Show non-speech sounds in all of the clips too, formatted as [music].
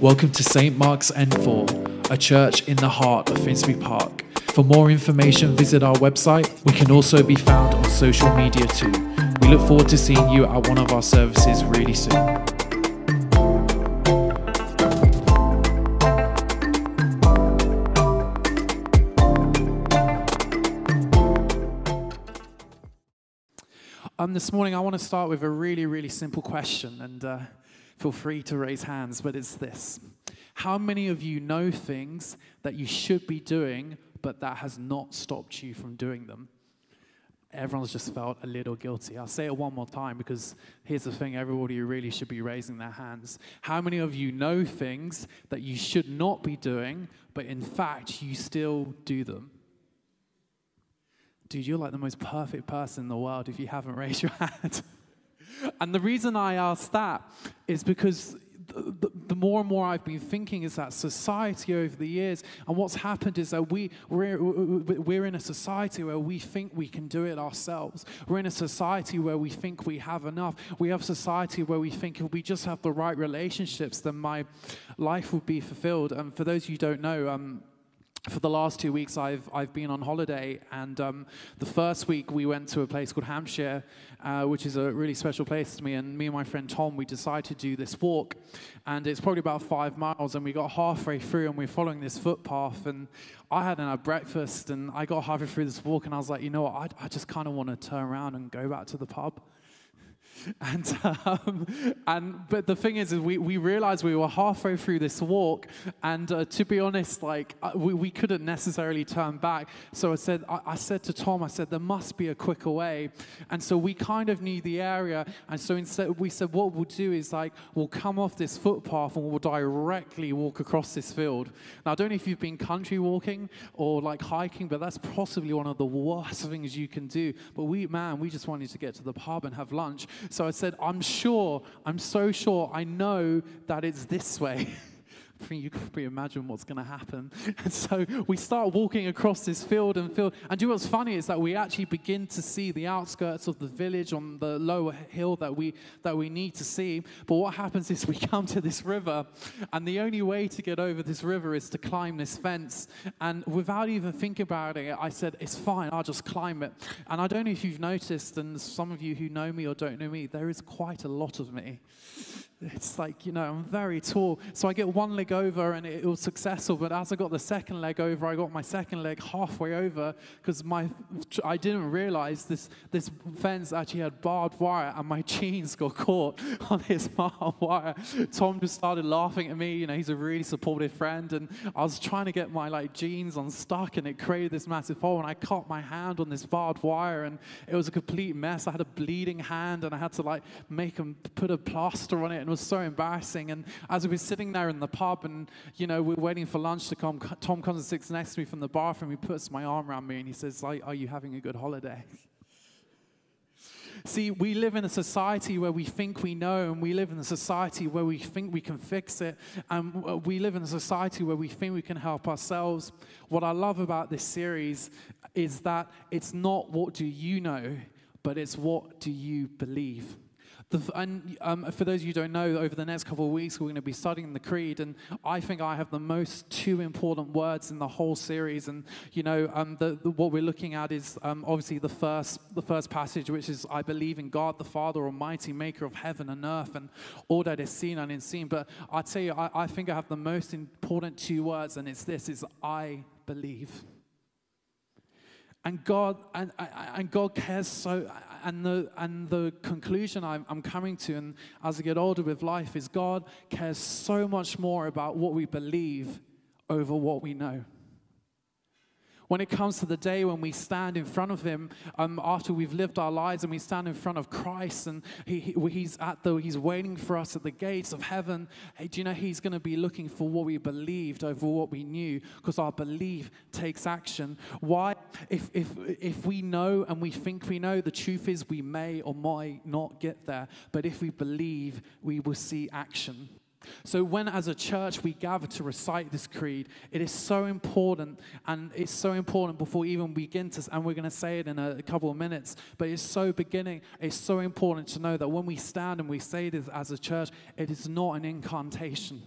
Welcome to St. Mark's N4, a church in the heart of Finsbury Park. For more information, visit our website. We can also be found on social media too. We look forward to seeing you at one of our services really soon. Um, this morning, I want to start with a really, really simple question, and uh, feel free to raise hands, but it's this How many of you know things that you should be doing, but that has not stopped you from doing them? Everyone's just felt a little guilty. I'll say it one more time because here's the thing everybody really should be raising their hands. How many of you know things that you should not be doing, but in fact, you still do them? dude, you're like the most perfect person in the world if you haven't raised your [laughs] hand. And the reason I ask that is because the, the, more and more I've been thinking is that society over the years, and what's happened is that we, we're, we're in a society where we think we can do it ourselves. We're in a society where we think we have enough. We have society where we think if we just have the right relationships, then my life will be fulfilled. And for those you who don't know, um, for the last two weeks, I've, I've been on holiday. And um, the first week, we went to a place called Hampshire, uh, which is a really special place to me. And me and my friend Tom, we decided to do this walk. And it's probably about five miles. And we got halfway through, and we are following this footpath. And I had breakfast. And I got halfway through this walk, and I was like, you know what? I, I just kind of want to turn around and go back to the pub. [laughs] And, um, and but the thing is, is we, we realized we were halfway through this walk, and uh, to be honest, like uh, we, we couldn't necessarily turn back. So I said, I, I, said to Tom, I said there must be a quicker way, and so we kind of knew the area, and so instead we said what we'll do is like we'll come off this footpath and we'll directly walk across this field. Now I don't know if you've been country walking or like hiking, but that's possibly one of the worst things you can do. But we, man, we just wanted to get to the pub and have lunch. So I said, I'm sure, I'm so sure, I know that it's this way. [laughs] You can probably imagine what's going to happen. [laughs] And so we start walking across this field and field. And do you know what's funny is that we actually begin to see the outskirts of the village on the lower hill that we that we need to see. But what happens is we [laughs] come to this river, and the only way to get over this river is to climb this fence. And without even thinking about it, I said, "It's fine. I'll just climb it." And I don't know if you've noticed, and some of you who know me or don't know me, there is quite a lot of me it's like, you know, I'm very tall. So I get one leg over and it, it, was successful. But as I got the second leg over, I got my second leg halfway over because my I didn't realize this, this fence actually had barbed wire and my [laughs] jeans got caught [laughs] on this barbed wire. Tom just started laughing at me. You know, he's a really supportive friend. And I was trying to get my like jeans unstuck and it created this massive hole. And I caught my hand on this barbed wire and it was a complete mess. I had a bleeding hand and I had to like make him put a plaster on it. Was so embarrassing. And as we were sitting there in the pub and, you know, we're waiting for lunch to come, Tom comes and sits next to me from the bathroom. He puts my arm around me and he says, Are you having a good holiday? See, we live in a society where we think we know, and we live in a society where we think we can fix it, and uh, we live in a society where we think we can help ourselves. What I love about this series is that it's not what do you know, but it's what do you believe. The, and um, for those of you who don't know, over the next couple of weeks, we're going to be studying the Creed, and I think I have the most two important words in the whole series. And you know, um, the, the, what we're looking at is um, obviously the first, the first passage, which is I believe in God the Father Almighty, Maker of heaven and earth, and all that is seen and unseen. But I tell you, I, I think I have the most important two words, and it's this: is I believe. And God and, and God cares so and the, and the conclusion I'm, I'm coming to, and as I get older with life, is God cares so much more about what we believe over what we know when it comes to the day when we stand in front of Him um, after we've lived our lives and we stand in front of Christ and he, he, He's at the He's waiting for us at the gates of heaven. Hey, do you know He's going to be looking for what we believed over what we knew because our belief takes action. Why? If if if we know and we think we know, the truth is we may or might not get there. But if we believe, we will see action. So, when as a church we gather to recite this creed, it is so important, and it's so important before we even begin to, and we're going to say it in a, couple of minutes, but it's so beginning, it's so important to know that when we stand and we say this as a church, it is not an incantation.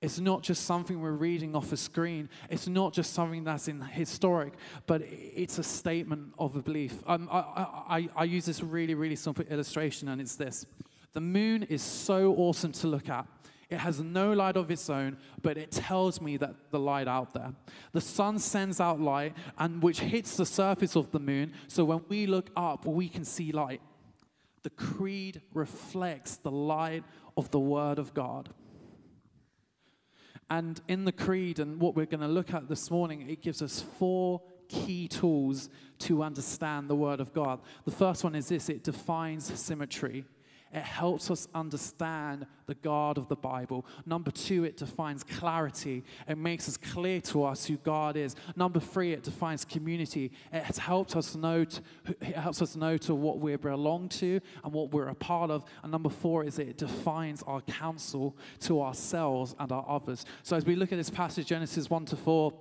It's not just something we're reading off a screen. It's not just something that's in historic, but it's a statement of a belief. Um, I, I, I use this really, really simple illustration, and it's this The moon is so awesome to look at. It has no light of its own, but it tells me that the light out there. The sun sends out light, and which hits the surface of the moon, so when we look up, we can see light. The creed reflects the light of the Word of God. And in the creed, and what we're going to look at this morning, it gives us four key tools to understand the Word of God. The first one is this it defines symmetry. It helps us understand the God of the Bible. Number two, it defines clarity. It makes us clear to us who God is. Number three, it defines community. It helps us know to, it helps us know to what we belong to and what we're a part of. And number four is it defines our counsel to ourselves and our others. So as we look at this passage, Genesis 1 to 4,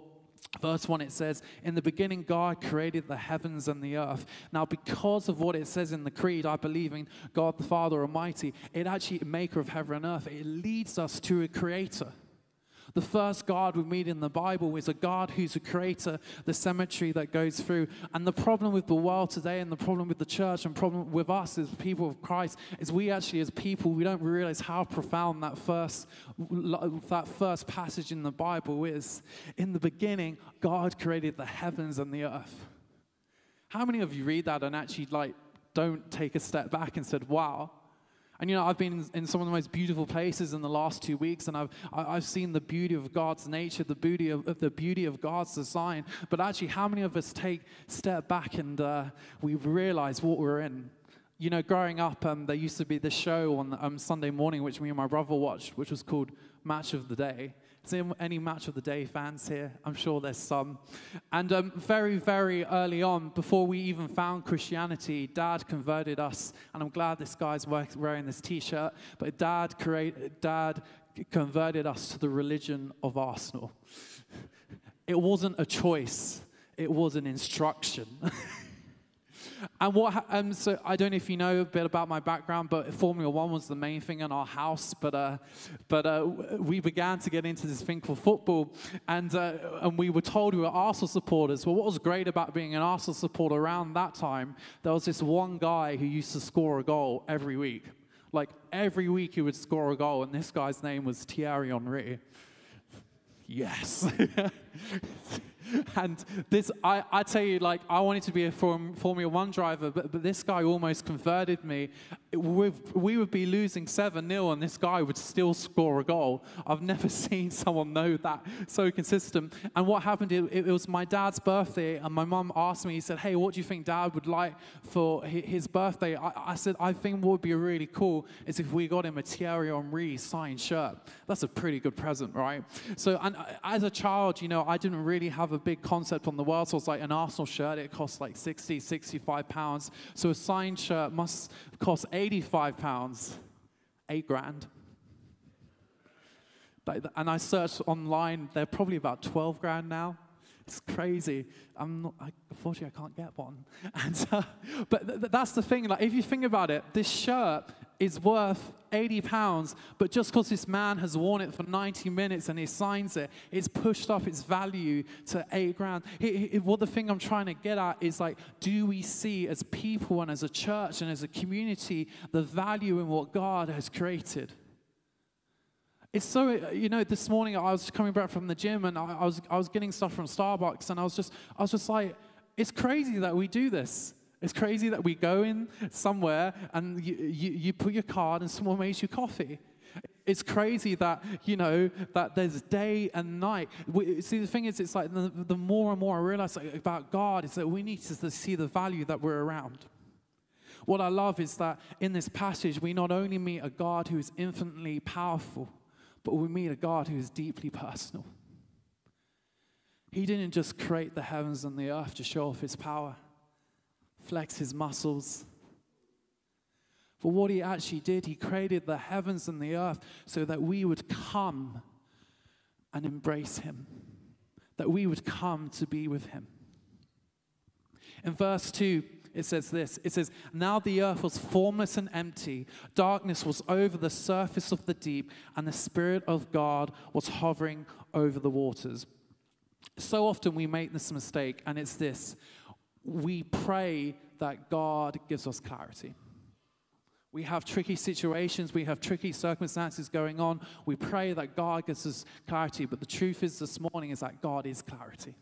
Verse 1, it says, In the beginning, God created the heavens and the earth. Now, because of what it says in the Creed, I believe in God the Father Almighty, it actually, maker of heaven and earth, it leads us to a creator. The first God we meet in the Bible is a God who's a creator, the cemetery that goes through. And the problem with the world today, and the problem with the church, and problem with us as people of Christ, is we actually, as people, we don't realize how profound that first that first passage in the Bible is. In the beginning, God created the heavens and the earth. How many of you read that and actually like don't take a step back and said, "Wow"? And you know, I've been in some of the most beautiful places in the last two weeks, and I've I've seen the beauty of God's nature, the beauty of, the beauty of God's design. But actually, how many of us take step back and uh, we realize what we're in? You know, growing up, um, there used to be this show on um, Sunday morning, which me and my brother watched, which was called Match of the Day. Is there any match of the day fans here? I'm sure there's some. And um, very, very early on, before we even found Christianity, Dad converted us. And I'm glad this guy's wearing this T-shirt. But Dad, create, Dad converted us to the religion of Arsenal. [laughs] It wasn't a choice. It was an instruction. [laughs] And what, um, so I don't know if you know a bit about my background, but Formula One was the main thing in our house. But, uh, but uh, we began to get into this thing called football, and, uh, and we were told we were Arsenal supporters. Well, what was great about being an Arsenal supporter around that time, there was this one guy who used to score a goal every week. Like every week he would score a goal, and this guy's name was Thierry Henry. Yes. [laughs] and this, I, I tell you, like, I wanted to be a Form, Formula One driver, but, but this guy almost converted me. we we would be losing 7 0, and this guy would still score a goal. I've never [laughs] seen someone know that so consistent. And what happened, it, it was my dad's birthday, and my mum asked me, he said, Hey, what do you think dad would like for his birthday? I, I said, I think what would be really cool is if we got him a Thierry Henry signed shirt. That's a pretty good present, right? So, and uh, as a child, you know, I didn't really have a big concept on the world. So it's like an Arsenal shirt, it costs like 60, 65 pounds. So a signed shirt must cost 85 pounds, eight grand. And I searched online, they're probably about 12 grand now. It's crazy. I'm not, I, unfortunately, I can't get one. [laughs] And, uh, but th- that's the thing. Like, if you think about it, this shirt is worth 80 pounds, but just because this man has worn it for 90 minutes and he signs it, it's pushed up its value to eight grand. It, it, what the thing I'm trying to get at is like, do we see as people and as a church and as a community the value in what God has created? It's so, you know, this morning I was coming back from the gym and I, I, was, I was getting stuff from Starbucks and I was just, I was just like, it's crazy that we do this. It's crazy that we go in somewhere and you, you, you put your card and someone makes you coffee. It's crazy that, you know, that there's day and night. We, see, the thing is, it's like the, the more and more I realize about God is that we need to see the value that we're around. What I love is that in this passage, we not only meet a God who is infinitely powerful, but we meet a God who is deeply personal. He didn't just create the heavens and the earth to show off his power, flex his muscles. For what he actually did, he created the heavens and the earth so that we would come and embrace him, that we would come to be with him. In verse 2, it says this it says, Now the earth was formless and empty, darkness was over the surface of the deep, and the Spirit of God was hovering over the waters. So often we make this mistake, and it's this we pray that God gives us clarity. We have tricky situations, we have tricky circumstances going on. We pray that God gives us clarity, but the truth is this morning is that God is clarity.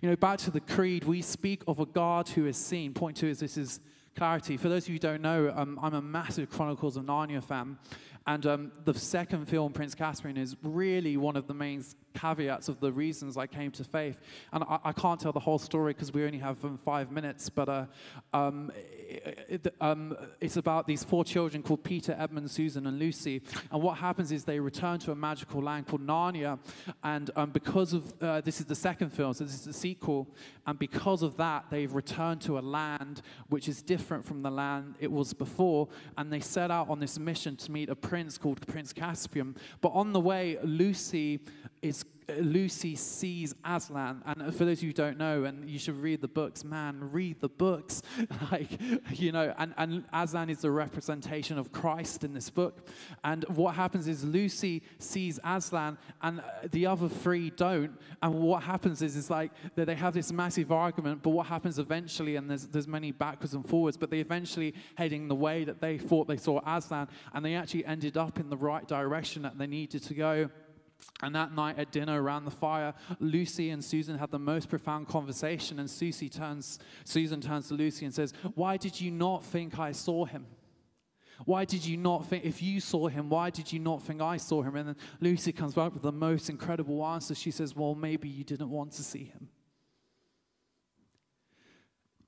You know, back to the creed, we speak of a God who is seen. Point two is this is clarity. For those of you who don't know, um, I'm a massive Chronicles of Narnia fan. And um, the second film, Prince Caspian, is really one of the main caveats of the reasons I came to faith. And I, I can't tell the whole story because we only have um, five minutes, but uh, um, it, um, it's about these four children called Peter, Edmund, Susan, and Lucy. And what happens is they return to a magical land called Narnia. And um, because of uh, this is the second film, so this is the sequel. And because of that, they've returned to a land which is different from the land it was before. And they set out on this mission to meet a prince called Prince Caspian. But on the way, Lucy is uh, Lucy sees Aslan, and for those of you who don't know, and you should read the books, man, read the books. [laughs] like, you know, and, and Aslan is the representation of Christ in this book. And what happens is Lucy sees Aslan, and uh, the other three don't. And what happens is, is like that they have this massive argument, but what happens eventually, and there's, there's many backwards and forwards, but they eventually heading the way that they thought they saw Aslan, and they actually ended up in the right direction that they needed to go. And that night at dinner around the fire, Lucy and Susan had the most profound conversation. And Susie turns, Susan turns to Lucy and says, Why did you not think I saw him? Why did you not think, if you saw him, why did you not think I saw him? And then Lucy comes back with the most incredible answer. She says, Well, maybe you didn't want to see him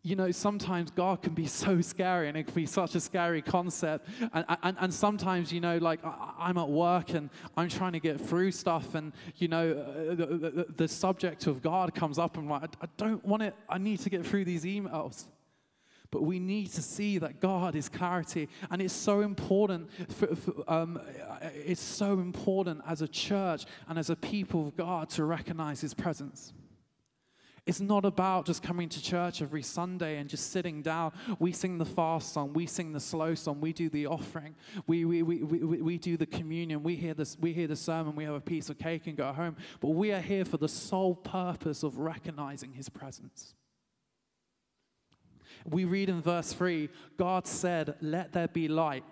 you know, sometimes God can be so scary and it can be such a scary concept. And, and, and sometimes, you know, like I, am at work and I'm trying to get through stuff, and, you know, uh, the, the, the, subject of God comes up, and I'm like, I, don't want it. I need to get through these emails. But we need to see that God is clarity. And it's so important. For, for, um, it's so important as a church and as a people of God to recognize His presence. It's not about just coming to church every Sunday and just sitting down. We sing the fast song, we sing the slow song, we do the offering, we, we, we, we, we do the communion, we hear, this, we hear the sermon, we have a piece of cake and go home. But we are here for the sole purpose of recognizing his presence. We read in verse 3 God said, Let there be light.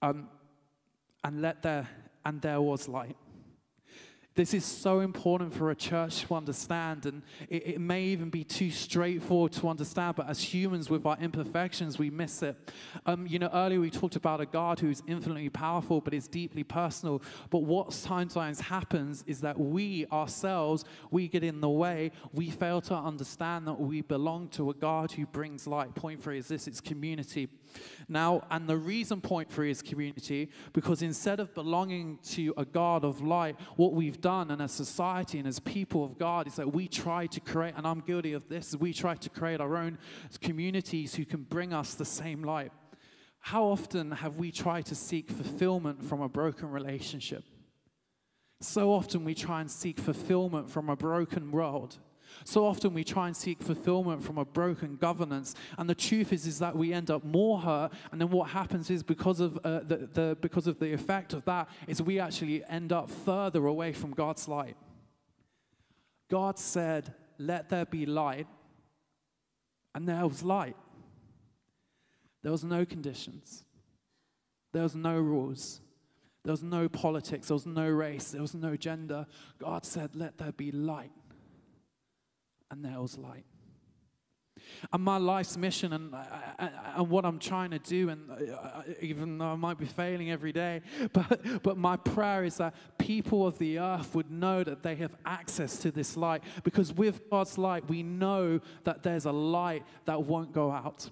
Um, and let there and there was light. This is so important for a church to understand, and it, it, may even be too straightforward to understand, but as humans with our imperfections, we miss it. Um, you know, earlier we talked about a God who's infinitely powerful, but is deeply personal. But what sometimes happens is that we ourselves, we get in the way, we fail to understand that we belong to a God who brings light. Point three is this it's community. Now, and the reason point three is community, because instead of belonging to a God of light, what we've done and as society and as people of God is that we try to create, and I'm guilty of this, we try to create our own communities who can bring us the same light. How often have we tried to seek fulfillment from a broken relationship? So often we try and seek fulfillment from a broken world. So often we try and seek fulfillment from a broken governance, and the truth is, is that we end up more hurt. And then what happens is because of uh, the, the because of the effect of that is we actually end up further away from God's light. God said, "Let there be light," and there was light. There was no conditions. There was no rules. There was no politics. There was no race. There was no gender. God said, Let there be light and there was light. And my life's mission and, uh, uh, and what I'm trying to do, and uh, even though I might be failing every day, [laughs] but, but my prayer is that people of the earth would know that they have access to this light. Because with God's light, we know that there's a light that won't go out.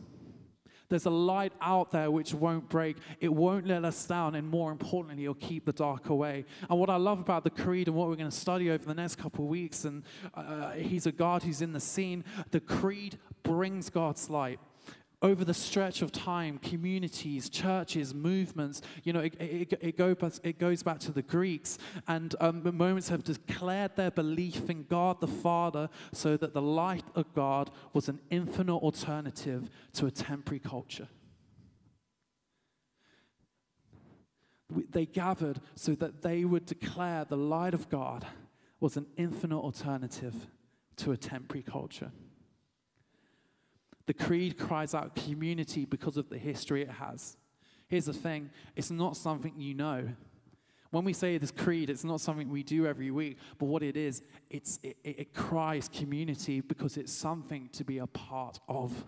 There's a light out there which won't break. It won't let us down. And more importantly, it'll keep the dark away. And what I love about the creed and what we're going to study over the next couple of weeks, and uh, He's a God who's in the scene, the creed brings God's light. Over the stretch of time, communities, churches, movements, you know, it, it, it, go it goes back to the Greeks, and um, moments have declared their belief in God the Father so that the light of God was an infinite alternative to a temporary culture. They gathered so that they would declare the light of God was an infinite alternative to a temporary culture. The creed cries out community because of the history it has. Here's the thing it's not something you know. When we say this creed, it's not something we do every week, but what it is, it's, it, it cries community because it's something to be a part of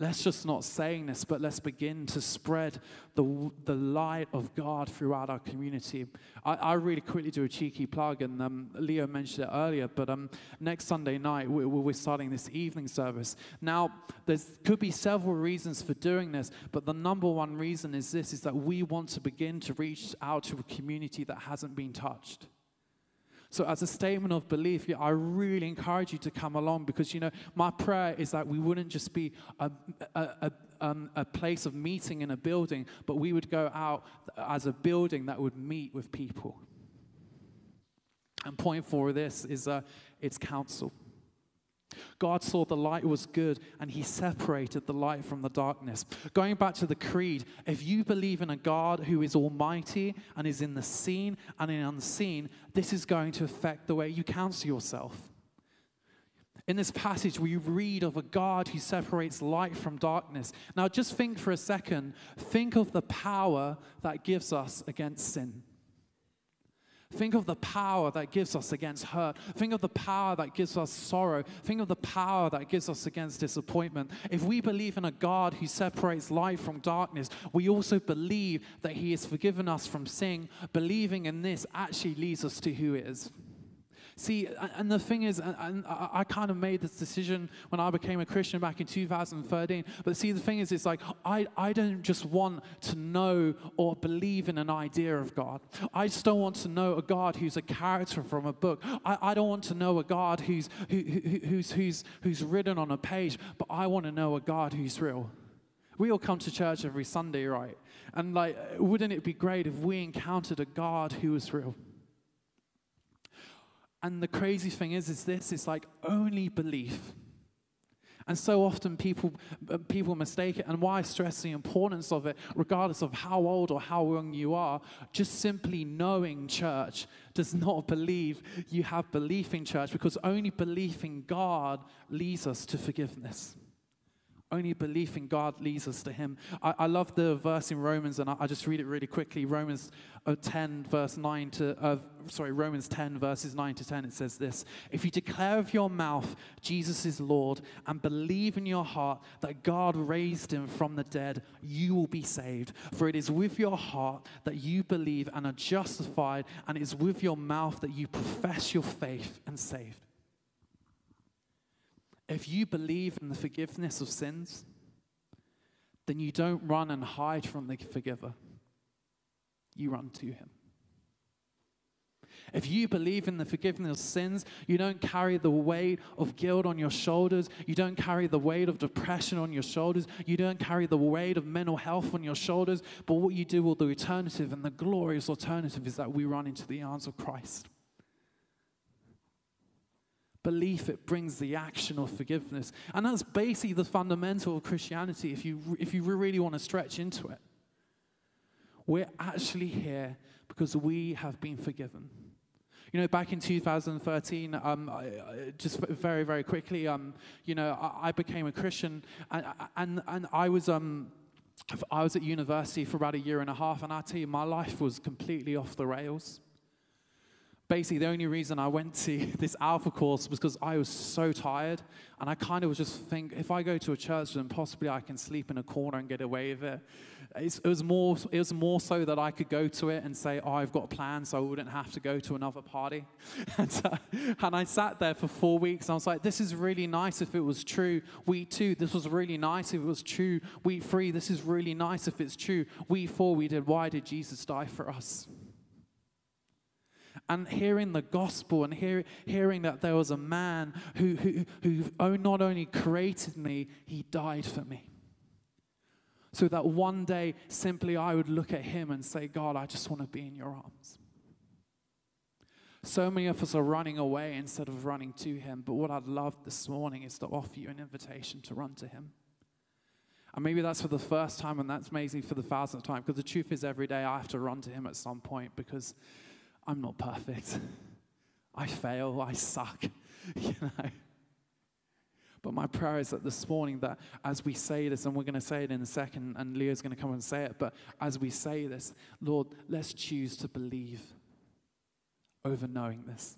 let's just not saying this, but let's begin to spread the, the light of God throughout our community. I, I really quickly do a cheeky plug, and um, Leo mentioned it earlier, but um, next Sunday night, we, we're starting this evening service. Now, there could be several reasons for doing this, but the number one reason is this, is that we want to begin to reach out to a community that hasn't been touched. So, as a statement of belief, I really encourage you to come along because, you know, my prayer is that we wouldn't just be a, a, a, um, a place of meeting in a building, but we would go out as a building that would meet with people. And four of this is uh, it's counsel. God saw the light was good and he separated the light from the darkness. Going back to the creed, if you believe in a God who is almighty and is in the seen and in unseen, this is going to affect the way you counsel yourself. In this passage, we read of a God who separates light from darkness. Now, just think for a second, think of the power that gives us against sin. Think of the power that gives us against hurt. Think of the power that gives us sorrow. Think of the power that gives us against disappointment. If we believe in a God who separates light from darkness, we also believe that He has forgiven us from sin. Believing in this actually leads us to who He is. See, and the thing is, and I kind of made this decision when I became a Christian back in 2013. But see, the thing is, it's like I, I don't just want to know or believe in an idea of God. I just don't want to know a God who's a character from a book. I, I don't want to know a God who's, who, who, who's, who's, who's written on a page, but I want to know a God who's real. We all come to church every Sunday, right? And like, wouldn't it be great if we encountered a God who was real? And the crazy thing is, is this, it's like only belief. And so often people, uh, people mistake it. And why I stress the importance of it, regardless of how old or how young you are, just simply knowing church does not believe you have belief in church because only belief in God leads us to forgiveness. Only belief in God leads us to Him. I, I love the verse in Romans, and I, I, just read it really quickly. Romans uh, 10, verse 9 to, uh, sorry, Romans 10, verses 9 to 10, it says this If you declare with your mouth Jesus is Lord and believe in your heart that God raised him from the dead, you will be saved. For it is with your heart that you believe and are justified, and it is with your mouth that you profess your faith and saved. If you believe in the forgiveness of sins, then you don't run and hide from the forgiver. You run to him. If you believe in the forgiveness of sins, you don't carry the weight of guilt on your shoulders. You don't carry the weight of depression on your shoulders. You don't carry the weight of mental health on your shoulders. But what you do with the alternative and the glorious alternative is that we run into the arms of Christ belief, it brings the action of forgiveness. And that's basically the fundamental of Christianity if you, if you really want to stretch into it. We're actually here because we have been forgiven. You know, back in 2013, um, I, just very, very quickly, um, you know, I, I, became a Christian and, and, and I was. Um, I was at university for about a year and a half, and I tell you, my life was completely off the rails basically the only reason I went to [laughs] this alpha course was because I was so tired and I kind of was just think if I go to a church then possibly I can sleep in a corner and get away with it. It's, it was more it was more so that I could go to it and say oh I've got a plan so I wouldn't have to go to another party. [laughs] And, uh, and I sat there for four weeks and I was like this is really nice if it was true. Week two this was really nice if it was true. Week three this is really nice if it's true. Week four we did why did Jesus die for us And hearing the gospel and hear, hearing that there was a man who, who, who not only created me, he died for me. So that one day simply I would look at him and say, God, I just want to be in your arms. So many of us are running away instead of running to him. But what I'd love this morning is to offer you an invitation to run to him. And maybe that's for the first time, and that's amazing for the thousandth time, because the truth is, every day I have to run to Him at some point because I'm not perfect. I fail, I suck, [laughs] you know. But my prayer is that this morning, that as we say this, and we're going to say it in a second, and Leo's going to come and say it, but as we say this, Lord, let's choose to believe over knowing this.